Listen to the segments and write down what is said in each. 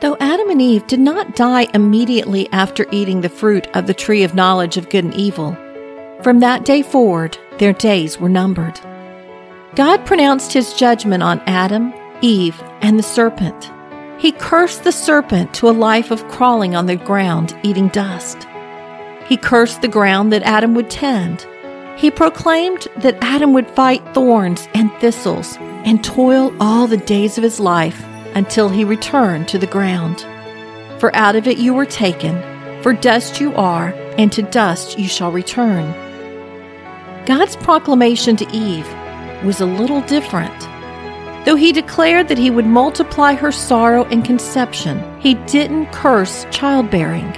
Though Adam and Eve did not die immediately after eating the fruit of the tree of knowledge of good and evil, from that day forward their days were numbered. God pronounced his judgment on Adam, Eve, and the serpent. He cursed the serpent to a life of crawling on the ground, eating dust. He cursed the ground that Adam would tend. He proclaimed that Adam would fight thorns and thistles and toil all the days of his life until he returned to the ground. For out of it you were taken, for dust you are, and to dust you shall return. God's proclamation to Eve was a little different. Though he declared that he would multiply her sorrow and conception, he didn't curse childbearing.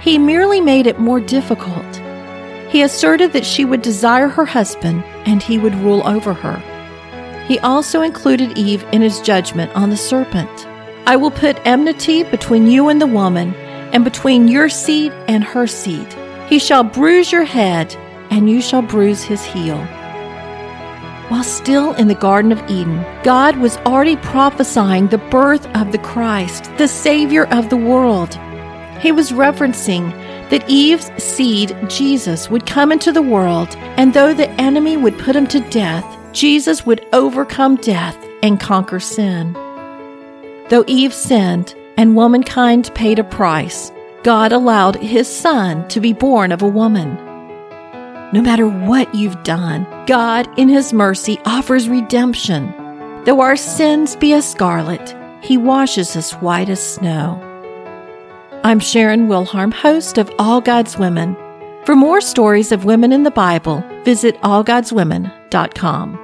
He merely made it more difficult. He asserted that she would desire her husband and he would rule over her. He also included Eve in his judgment on the serpent. I will put enmity between you and the woman, and between your seed and her seed. He shall bruise your head, and you shall bruise his heel. While still in the Garden of Eden, God was already prophesying the birth of the Christ, the Savior of the world. He was referencing that Eve's seed, Jesus, would come into the world, and though the enemy would put him to death, Jesus would overcome death and conquer sin. Though Eve sinned and womankind paid a price, God allowed his son to be born of a woman. No matter what you've done, God, in his mercy, offers redemption. Though our sins be as scarlet, he washes us white as snow. I'm Sharon Wilharm, host of All God's Women. For more stories of women in the Bible, visit allgodswomen.com.